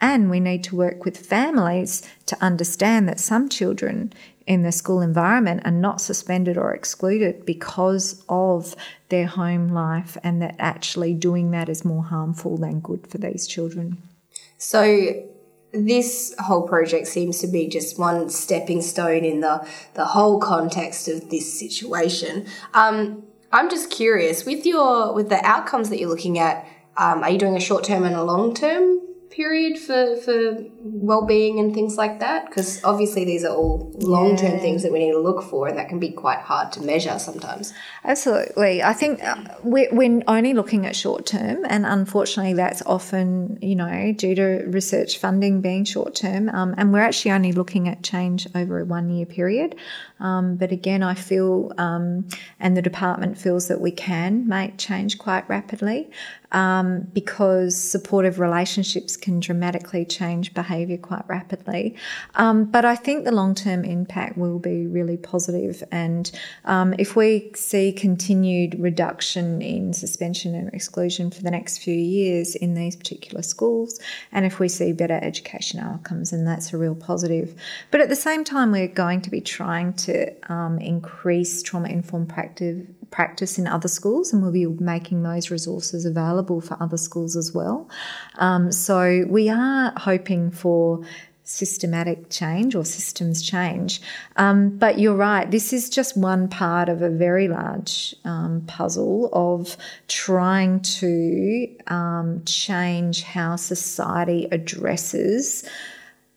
And we need to work with families to understand that some children in the school environment are not suspended or excluded because of their home life, and that actually doing that is more harmful than good for these children. So, this whole project seems to be just one stepping stone in the, the whole context of this situation. Um, I'm just curious with your with the outcomes that you're looking at. Um, are you doing a short term and a long term period for for well-being and things like that? Because obviously these are all long-term yeah. things that we need to look for and that can be quite hard to measure sometimes. Absolutely. I think uh, we're, we're only looking at short term and unfortunately that's often you know due to research funding being short term um, and we're actually only looking at change over a one year period um, but again i feel um, and the department feels that we can make change quite rapidly um, because supportive relationships can dramatically change behaviour quite rapidly. Um, but I think the long term impact will be really positive. And um, if we see continued reduction in suspension and exclusion for the next few years in these particular schools, and if we see better education outcomes, and that's a real positive. But at the same time, we're going to be trying to um, increase trauma informed practice practice in other schools, and we'll be making those resources available for other schools as well. Um, so we are hoping for systematic change or systems change. Um, but you're right, this is just one part of a very large um, puzzle of trying to um, change how society addresses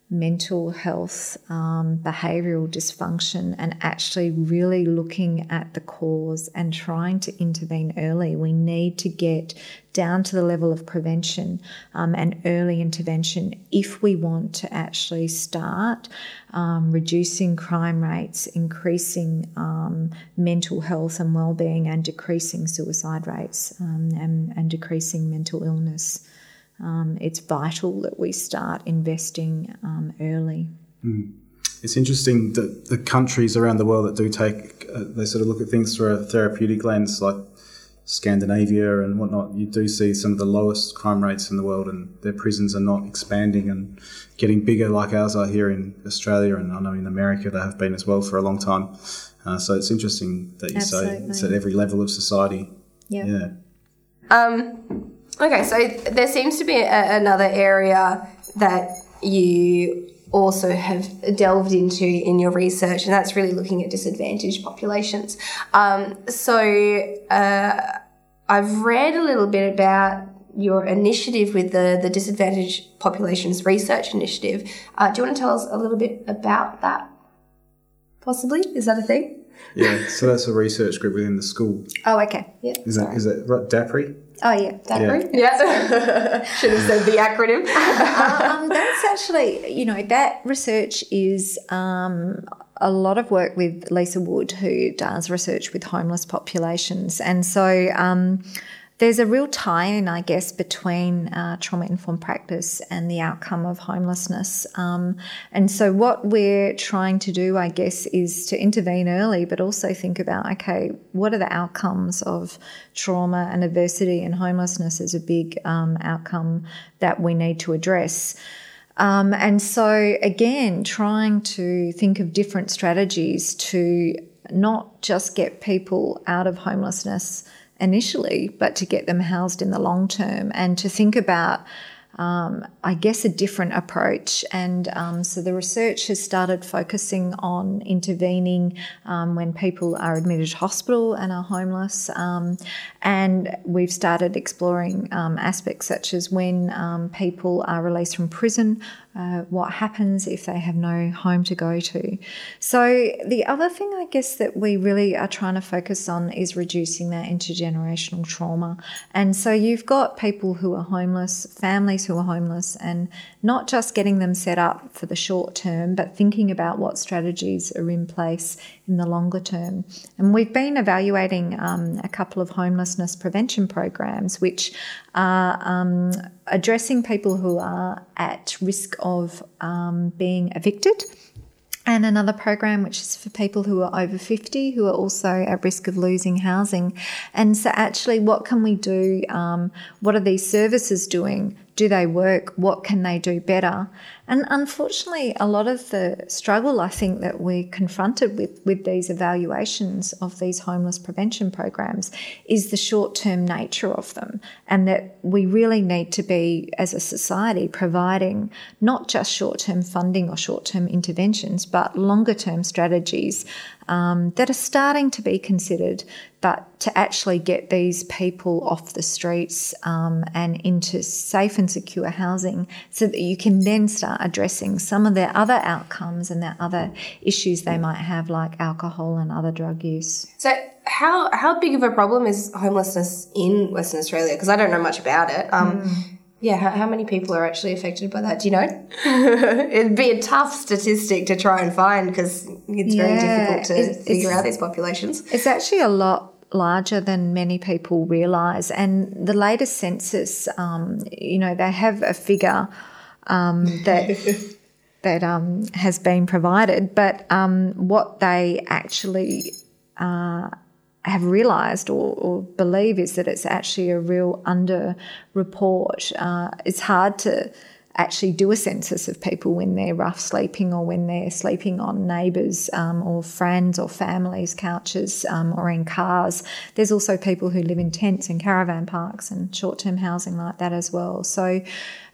mental health, um, behavioral dysfunction, and actually really looking at the cause and trying to intervene early. We need to get down to the level of prevention um, and early intervention if we want to actually start um, reducing crime rates, increasing um, mental health and well-being, and decreasing suicide rates um, and, and decreasing mental illness um, it's vital that we start investing um, early. Mm. It's interesting that the countries around the world that do take, uh, they sort of look at things through a therapeutic lens, like Scandinavia and whatnot. You do see some of the lowest crime rates in the world, and their prisons are not expanding and getting bigger like ours are here in Australia, and I know in America they have been as well for a long time. Uh, so it's interesting that you Absolutely. say it's at every level of society. Yeah. Yeah. Um, Okay, so there seems to be a, another area that you also have delved into in your research, and that's really looking at disadvantaged populations. Um, so uh, I've read a little bit about your initiative with the, the Disadvantaged Populations Research Initiative. Uh, do you want to tell us a little bit about that? Possibly? Is that a thing? Yeah, so that's a research group within the school. Oh, okay. Yeah. Is that, is that right? DAPRI? Oh yeah, DAPRI. Yeah, yeah. (laughs) should have said the acronym. um, that's actually, you know, that research is um, a lot of work with Lisa Wood, who does research with homeless populations, and so um, there's a real tie in, I guess, between uh, trauma informed practice and the outcome of homelessness. Um, and so, what we're trying to do, I guess, is to intervene early, but also think about okay, what are the outcomes of trauma and adversity, and homelessness is a big um, outcome that we need to address. Um, and so, again, trying to think of different strategies to not just get people out of homelessness initially, but to get them housed in the long term and to think about um, I guess, a different approach. And um, so the research has started focusing on intervening um, when people are admitted to hospital and are homeless. Um, and we've started exploring um, aspects such as when um, people are released from prison uh, what happens if they have no home to go to. So, the other thing I guess that we really are trying to focus on is reducing that intergenerational trauma. And so, you've got people who are homeless, families who are homeless, and not just getting them set up for the short term, but thinking about what strategies are in place in the longer term. And we've been evaluating um, a couple of homelessness prevention programs, which are um, addressing people who are at risk of um, being evicted. And another program which is for people who are over 50 who are also at risk of losing housing. And so, actually, what can we do? Um, what are these services doing do they work? What can they do better? And unfortunately, a lot of the struggle I think that we're confronted with with these evaluations of these homeless prevention programs is the short term nature of them, and that we really need to be, as a society, providing not just short term funding or short term interventions, but longer term strategies um, that are starting to be considered, but to actually get these people off the streets um, and into safe and secure housing so that you can then start addressing some of their other outcomes and their other issues they might have, like alcohol and other drug use. So, how, how big of a problem is homelessness in Western Australia? Because I don't know much about it. Um, mm yeah, how, how, many people are actually affected by that? Do you know? (laughs) It'd be a tough statistic to try and find because it's yeah, very difficult to figure out these populations. It's actually a lot larger than many people realise. And the latest census, um, you know, they have a figure um, that. (laughs) that um, has been provided, but um, what they actually uh, have realised or, or, believe is that it's actually a real under report. Uh, it's hard to actually do a census of people when they're rough sleeping or when they're sleeping on neighbours um, or friends or families' couches um, or in cars. There's also people who live in tents and caravan parks and short term housing like that as well. So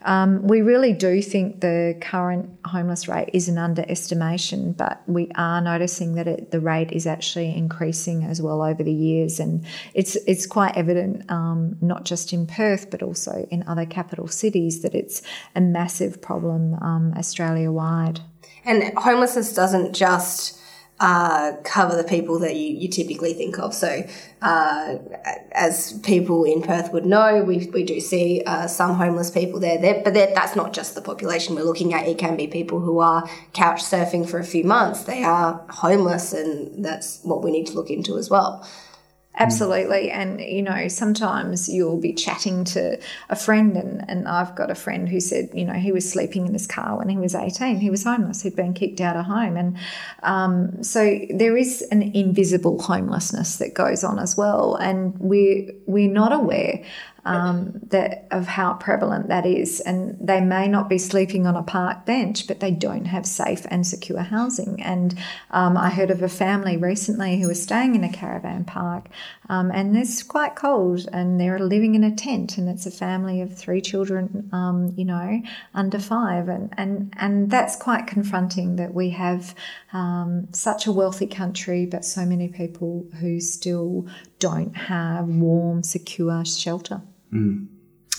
um, we really do think the current homeless rate is an underestimation, but we are noticing that it, the rate is actually increasing as well over the years, and it's it's quite evident um, not just in Perth but also in other capital cities that it's a massive problem um, Australia wide. And homelessness doesn't just uh, cover the people that you, you typically think of. So, uh, as people in Perth would know, we, we do see uh, some homeless people there, there but that's not just the population we're looking at. It can be people who are couch surfing for a few months. They are homeless, and that's what we need to look into as well. Absolutely. And, you know, sometimes you'll be chatting to a friend, and, and I've got a friend who said, you know, he was sleeping in his car when he was 18. He was homeless, he'd been kicked out of home. And um, so there is an invisible homelessness that goes on as well. And we're, we're not aware um, that of how prevalent that is. And they may not be sleeping on a park bench, but they don't have safe and secure housing. And um, I heard of a family recently who was staying in a caravan park, um, and it's quite cold, and they're living in a tent, and it's a family of three children, um, you know, under five, and and and that's quite confronting that we have um, such a wealthy country, but so many people who still don't have warm, secure shelter. Mm.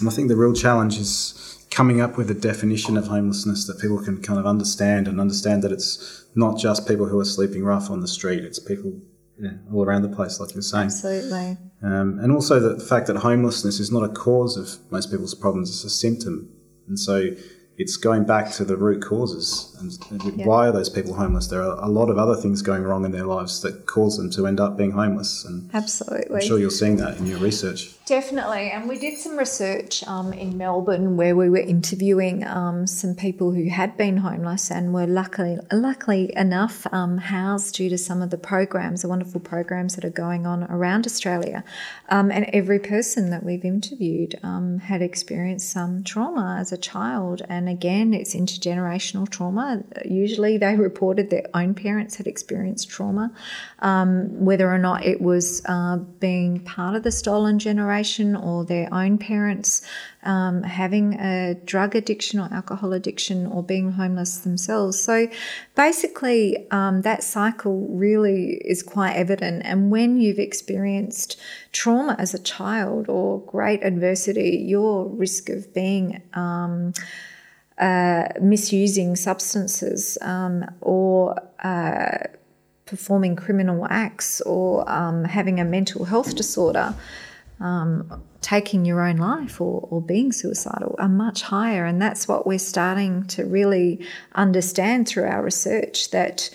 And I think the real challenge is coming up with a definition of homelessness that people can kind of understand and understand that it's not just people who are sleeping rough on the street, it's people yeah, all around the place, like you're saying. Absolutely. Um, and also the fact that homelessness is not a cause of most people's problems, it's a symptom. And so it's going back to the root causes and why are those people homeless? There are a lot of other things going wrong in their lives that cause them to end up being homeless and absolutely. i'm sure you're seeing that in your research. Definitely and we did some research um, in melbourne where we were interviewing um, some people who had been homeless and were luckily luckily enough um, housed due to some of the programs the wonderful programs that are going on around australia. Um, and every person that we've interviewed um, had experienced some trauma as a child and and again, it's intergenerational trauma. Usually, they reported their own parents had experienced trauma, um, whether or not it was uh, being part of the stolen generation or their own parents um, having a drug addiction or alcohol addiction or being homeless themselves. So basically, um, that cycle really is quite evident. And when you've experienced trauma as a child or great adversity, your risk of being um, uh, misusing substances um, or uh, performing criminal acts or um, having a mental health disorder um, taking your own life or, or being suicidal are much higher. And that's what we're starting to really understand through our research that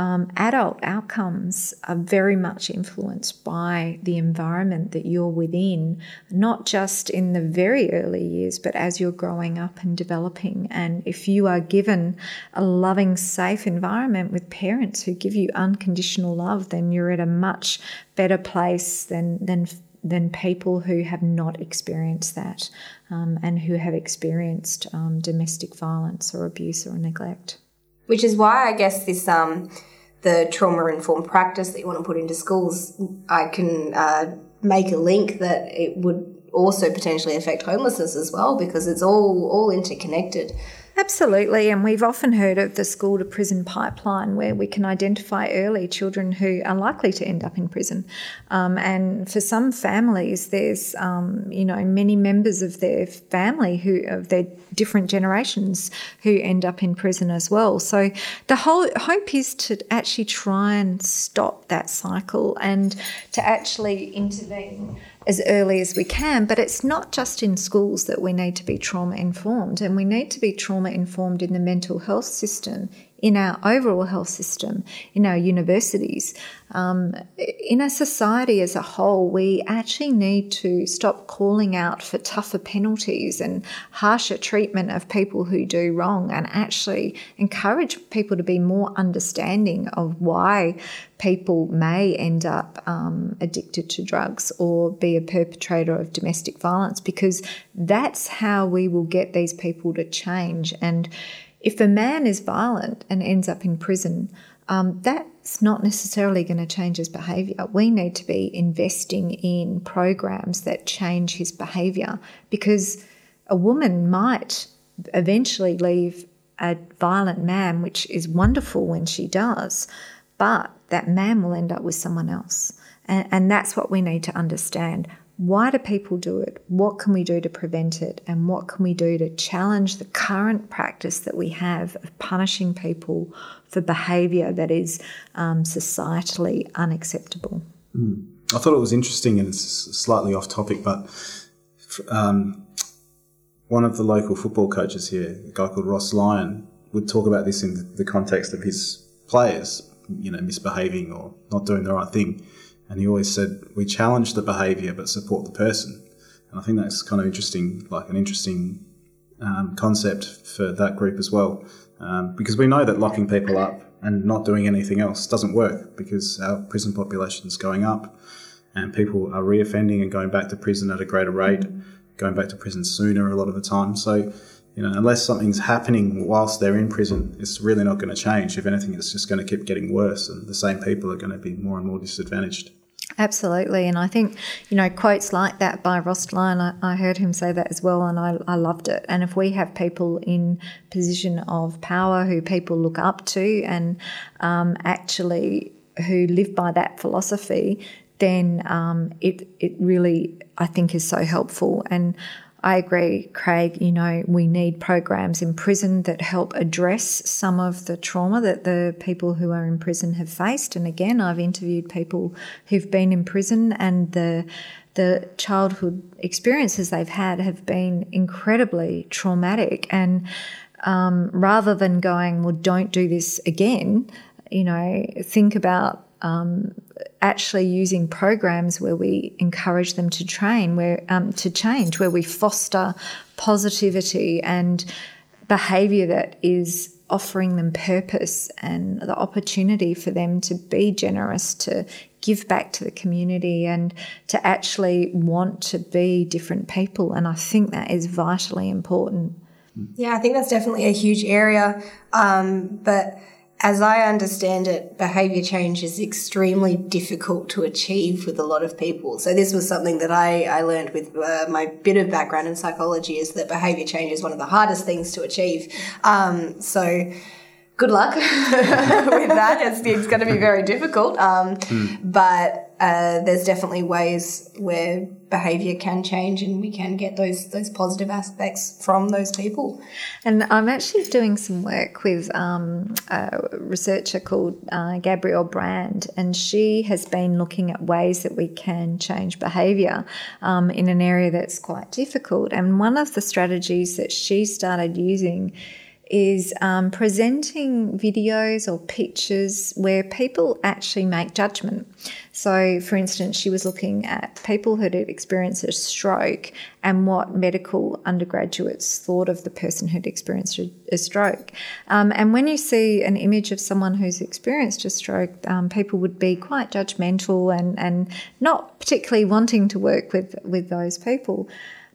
um, adult outcomes are very much influenced by the environment that you're within, not just in the very early years, but as you're growing up and developing. And if you are given a loving, safe environment with parents who give you unconditional love, then you're at a much better place than, than than people who have not experienced that um, and who have experienced um, domestic violence or abuse or neglect. Which is why I guess this um, the trauma informed practice that you want to put into schools, I can uh, make a link that it would also potentially affect homelessness as well because it's all all interconnected. Absolutely, and we've often heard of the school to prison pipeline where we can identify early children who are likely to end up in prison. Um, and for some families, there's um, you know many members of their family who of their different generations who end up in prison as well. So the whole hope is to actually try and stop that cycle and to actually intervene as early as we can. But it's not just in schools that we need to be trauma informed, and we need to be trauma informed in the mental health system, in our overall health system, in our universities. Um, in our society as a whole, we actually need to stop calling out for tougher penalties and harsher treatment of people who do wrong and actually encourage people to be more understanding of why people may end up um, addicted to drugs or be a perpetrator of domestic violence because that's how we will get these people to change. And if a man is violent and ends up in prison, um, that's not necessarily going to change his behaviour. We need to be investing in programs that change his behaviour because a woman might eventually leave a violent man, which is wonderful when she does, but that man will end up with someone else. And, and that's what we need to understand. Why do people do it? What can we do to prevent it? And what can we do to challenge the current practice that we have of punishing people for behaviour that is um, societally unacceptable? Mm. I thought it was interesting and it's slightly off topic, but um, one of the local football coaches here, a guy called Ross Lyon, would talk about this in the context of his players, you know, misbehaving or not doing the right thing. And he always said, we challenge the behaviour but support the person. And I think that's kind of interesting, like an interesting um, concept for that group as well. Um, because we know that locking people up and not doing anything else doesn't work because our prison population is going up and people are reoffending and going back to prison at a greater rate, going back to prison sooner a lot of the time. So you know, unless something's happening whilst they're in prison, it's really not going to change. If anything, it's just going to keep getting worse, and the same people are going to be more and more disadvantaged. Absolutely, and I think you know quotes like that by Ross Lyon. I, I heard him say that as well, and I, I loved it. And if we have people in position of power who people look up to, and um, actually who live by that philosophy, then um, it it really I think is so helpful. And I agree, Craig. You know, we need programs in prison that help address some of the trauma that the people who are in prison have faced. And again, I've interviewed people who've been in prison and the the childhood experiences they've had have been incredibly traumatic. And um, rather than going, well, don't do this again, you know, think about um, actually using programs where we encourage them to train, where um, to change, where we foster positivity and behaviour that is offering them purpose and the opportunity for them to be generous, to give back to the community, and to actually want to be different people. And I think that is vitally important. Yeah, I think that's definitely a huge area. Um, but as I understand it, behavior change is extremely difficult to achieve with a lot of people. So this was something that I, I learned with uh, my bit of background in psychology is that behavior change is one of the hardest things to achieve. Um, so good luck (laughs) with that. It's, it's going to be very difficult. Um, mm. But uh, there's definitely ways where behavior can change and we can get those those positive aspects from those people. And I'm actually doing some work with um, a researcher called uh, Gabrielle Brand, and she has been looking at ways that we can change behavior um, in an area that's quite difficult. And one of the strategies that she started using is um, presenting videos or pictures where people actually make judgment. So, for instance, she was looking at people who had experienced a stroke and what medical undergraduates thought of the person who'd experienced a, stroke. Um, and when you see an image of someone who's experienced a stroke, um, people would be quite judgmental and, and not particularly wanting to work with, with those people.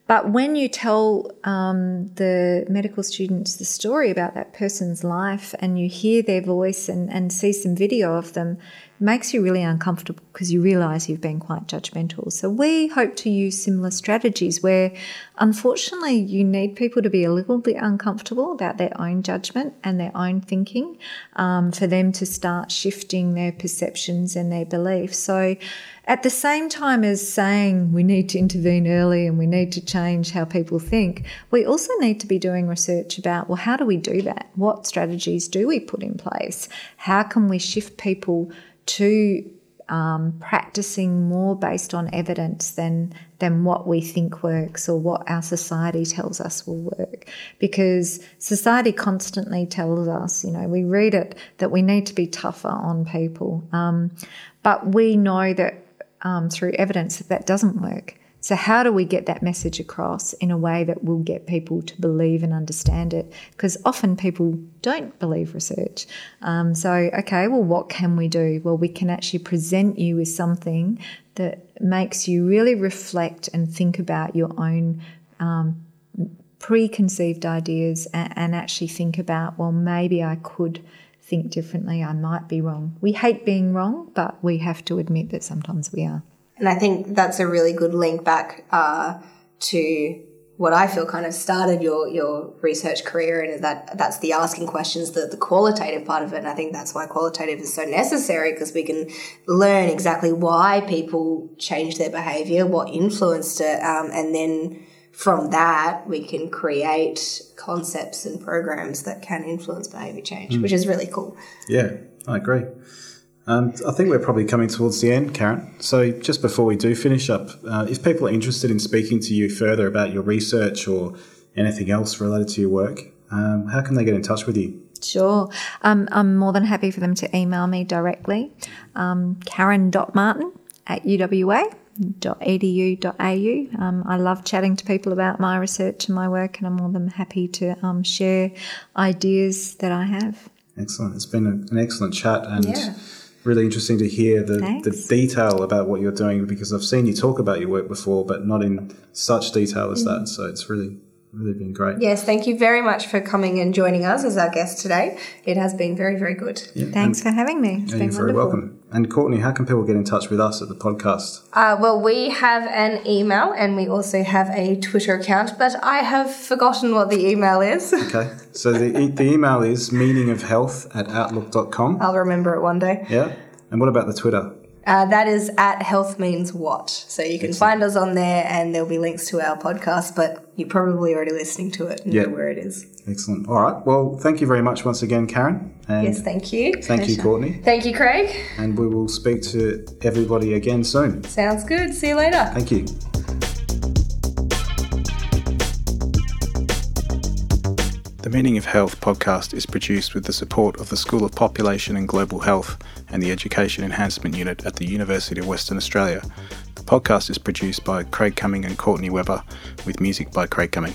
But when you tell um, the medical students the story about that person's life and you hear their voice and, and see some video of them, makes you really uncomfortable because you realize you've been quite judgmental. So we hope to use similar strategies where unfortunately you need people to be a little bit uncomfortable about their own judgment and their own thinking um, for them to start shifting their perceptions and their beliefs. So at the same time as saying we need to intervene early and we need to change how people think, we also need to be doing research about well, how do we do that? What strategies do we put in place? How can we shift people to um, practicing more based on evidence than than what we think works or what our society tells us will work. Because society constantly tells us, you know, we read it that we need to be tougher on people, um, but we know that um, through evidence that that doesn't work. So, how do we get that message across in a way that will get people to believe and understand it? Because often people don't believe research. Um, so, okay, well, what can we do? Well, we can actually present you with something that makes you really reflect and think about your own um, preconceived ideas and, and actually think about, well, maybe I could think differently. I might be wrong. We hate being wrong, but we have to admit that sometimes we are. And I think that's a really good link back uh, to what I feel kind of started your your research career, and that that's the asking questions, the the qualitative part of it. And I think that's why qualitative is so necessary because we can learn exactly why people change their behavior, what influenced it, um, and then from that, we can create concepts and programs that can influence behavior change, mm. which is really cool. Yeah, I agree. Um, I think we're probably coming towards the end, Karen. So, just before we do finish up, uh, if people are interested in speaking to you further about your research or anything else related to your work, um, how can they get in touch with you? Sure. Um, I'm more than happy for them to email me directly, um, karen.martin at UWA edu.au. Um, I love chatting to people about my research and my work, and I'm more than happy to um, share ideas that I have. Excellent. It's been an excellent chat and yeah. Really interesting to hear the, the detail about what you're doing because I've seen you talk about your work before, but not in such detail as mm-hmm. that. So it's really really been great. Yes, thank you very much for coming and joining us as our guest today. It has been very, very good. Yeah, Thanks for having me. It's yeah, been you're very welcome. And Courtney, how can people get in touch with us at the podcast? Uh, well, we have an email and we also have a Twitter account, but I have forgotten what the email is. (laughs) Okay, so the, the email is meaningofhealth at outlook.com. I'll remember it one day. Yeah. And what about the Twitter? Uh, that is at Health Means What. So you can Excellent. find us on there and there'll be links to our podcast, but you're probably already listening to it and yep. know where it is. Excellent. All right. Well, thank you very much once again, Karen. yes, thank you. Thank Pleasure. you, Courtney. Thank you, Craig. And we will speak to everybody again soon. Sounds good. See you later. Thank you. The Meaning of Health podcast is produced with the support of the School of Population and Global Health and the Education Enhancement Unit at the University of Western Australia. The podcast is produced by Craig Cumming and Courtney Weber, with music by Craig Cumming.